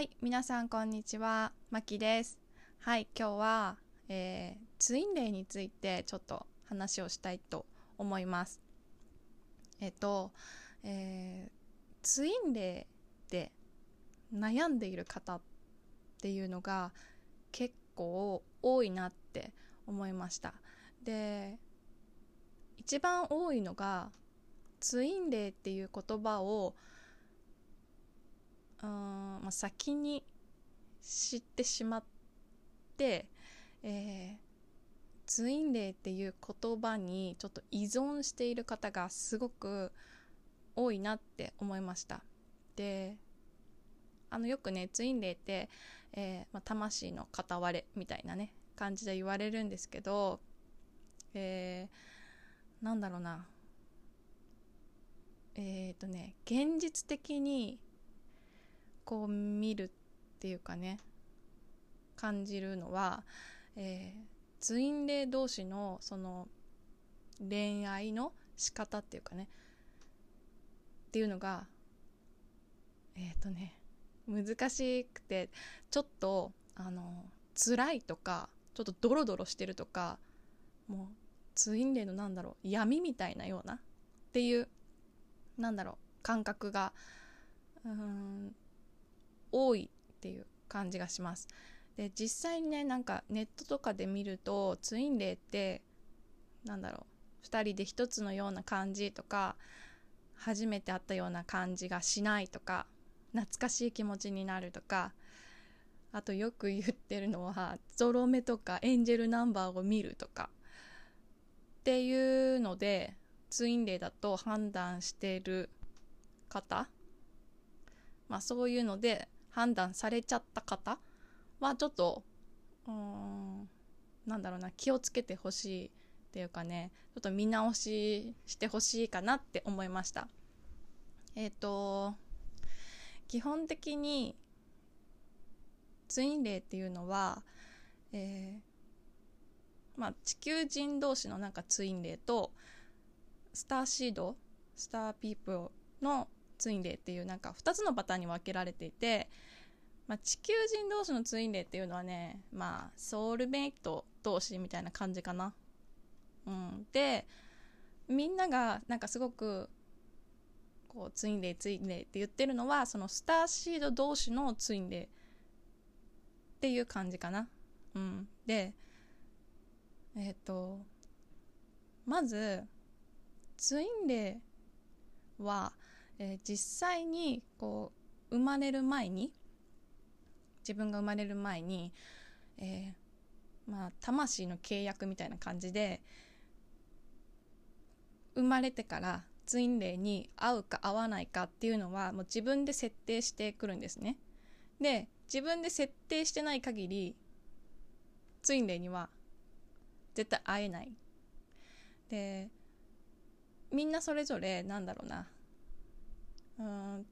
はい、皆さんこんにちは、まきです。はい、今日は、えー、ツインレイについてちょっと話をしたいと思います。えっと、えー、ツインレイで悩んでいる方っていうのが結構多いなって思いました。で、一番多いのがツインレイっていう言葉をうん、まあ、先に知ってしまって、えー、ツインレイっていう言葉にちょっと依存している方がすごく多いなって思いました。であのよくねツインレイって、えーまあ、魂の片割れみたいなね感じで言われるんですけど、えー、なんだろうな。えっ、ー、とね現実的にこう見るっていうかね感じるのは、えー、ツインレイ同士のその恋愛の仕方っていうかねっていうのがえっ、ー、とね難しくてちょっとあの辛いとかちょっとドロドロしてるとかもうツインレイのなんだろう闇みたいなようなっていうなんだろう感覚がうんっていう感じがします。で実際にねなんかネットとかで見るとツインレイってなんだろう2人で1つのような感じとか初めて会ったような感じがしないとか懐かしい気持ちになるとかあとよく言ってるのはゾロ目とかエンジェルナンバーを見るとかっていうのでツインレイだと判断してる方まあそういうので判断されちゃった方はちょっとうんなんだろうな気をつけてほしいっていうかねちょっと見直ししてほしいかなって思いました。えっ、ー、と基本的にツインレイっていうのは、えー、まあ、地球人同士のなんかツインレイとスターシードスターピープルのツインレイっていうなんか2つのパターンに分けられていて、まあ、地球人同士のツインレイっていうのはねまあソウルメイト同士みたいな感じかな。うん、でみんながなんかすごくこうツインレイツインレイって言ってるのはそのスターシード同士のツインレイっていう感じかな。うん、でえっ、ー、とまずツインレイはえー、実際にこう生まれる前に自分が生まれる前に、えー、まあ魂の契約みたいな感じで生まれてからツインレイに合うか合わないかっていうのはもう自分で設定してくるんですね。で自分で設定してない限りツインレイには絶対会えない。でみんなそれぞれなんだろうなうん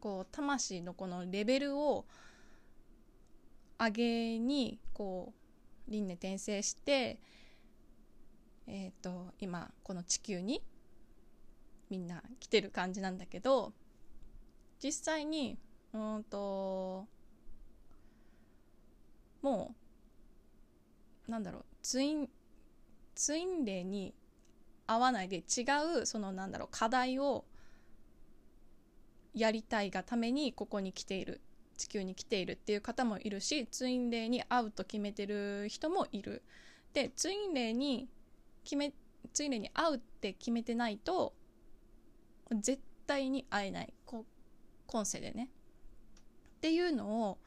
こう魂のこのレベルを上げにこう輪廻転生してえっ、ー、と今この地球にみんな来てる感じなんだけど実際にうんともうなんだろうツインツインレイに合わないで違うそのなんだろう課題をやりたいがためにここに来ている地球に来ているっていう方もいるしツインレイに会うと決めてる人もいる。でツインレイに決めツインレイに会うって決めてないと絶対に会えない。こ今世でね。っていうのを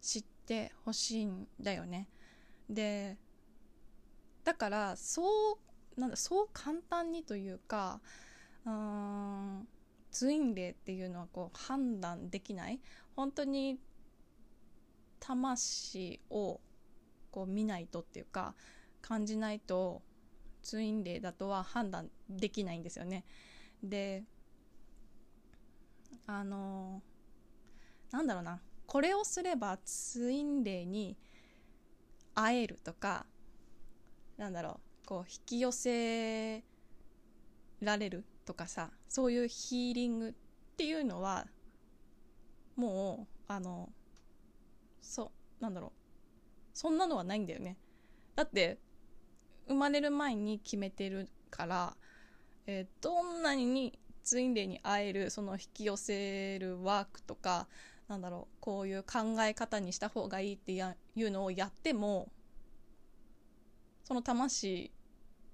知ってほしいんだよね。でだからそうなんだそう簡単にというかうーんツインレイっていうのはこう判断できない。本当に魂をこう見ないとっていうか感じないとツインレイだとは判断できないんですよね。であのなんだろうな。これをすればツインレイに会えるとかなんだろう。こう引き寄せられる。とかさそういうヒーリングっていうのはもうあのそうなんだろう。そんなのはないんだよね。だって生まれる前に決めてるから、えー、どんなにツインレイに会えるその引き寄せるワークとかなんだろうこういう考え方にした方がいいっていうのをやってもその魂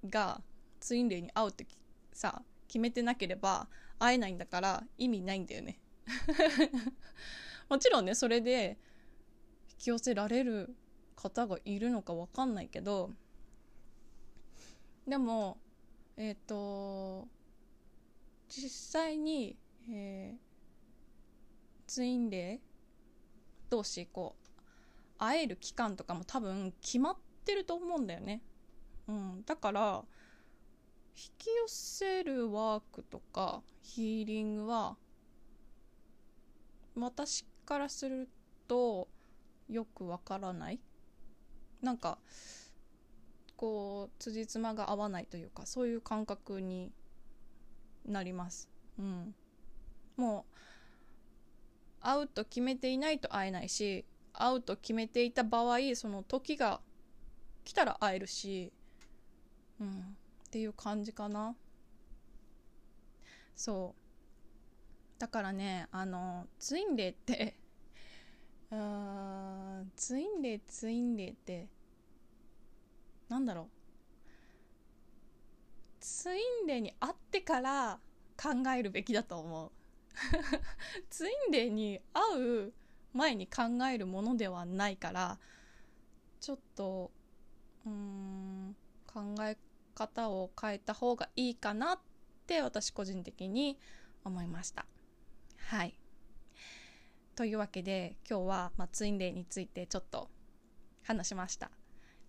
がツインレイに会うってさ決めてなければ会えないんだから意味ないんだよね もちろんねそれで引き寄せられる方がいるのか分かんないけどでもえっ、ー、と実際に、えー、ツインレイ同士こう会える期間とかも多分決まってると思うんだよね。うん、だから引き寄せるワークとかヒーリングは私からするとよくわからない。なんかこう辻褄が合わないというかそういう感覚になります。うん、もう会うと決めていないと会えないし会うと決めていた場合その時が来たら会えるし、うん、っていう感じかな。そう。だからねあのツインレイって あツインレイツインレイってなんだろう。ツインレイに会ってから考えるべきだと思う。ツインレイに会う前に考えるものではないからちょっとうん考え方を変えた方がいいかなって私個人的に思いました。はい。というわけで今日は、まあ、ツインレイについてちょっと話しました。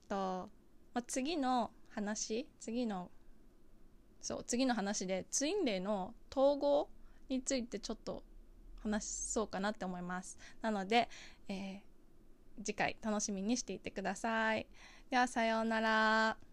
とまあ、次の話次のそう次の話でツインレイの統合についてちょっと話そうかなって思います。なので、えー、次回楽しみにしていてください。ではさようなら。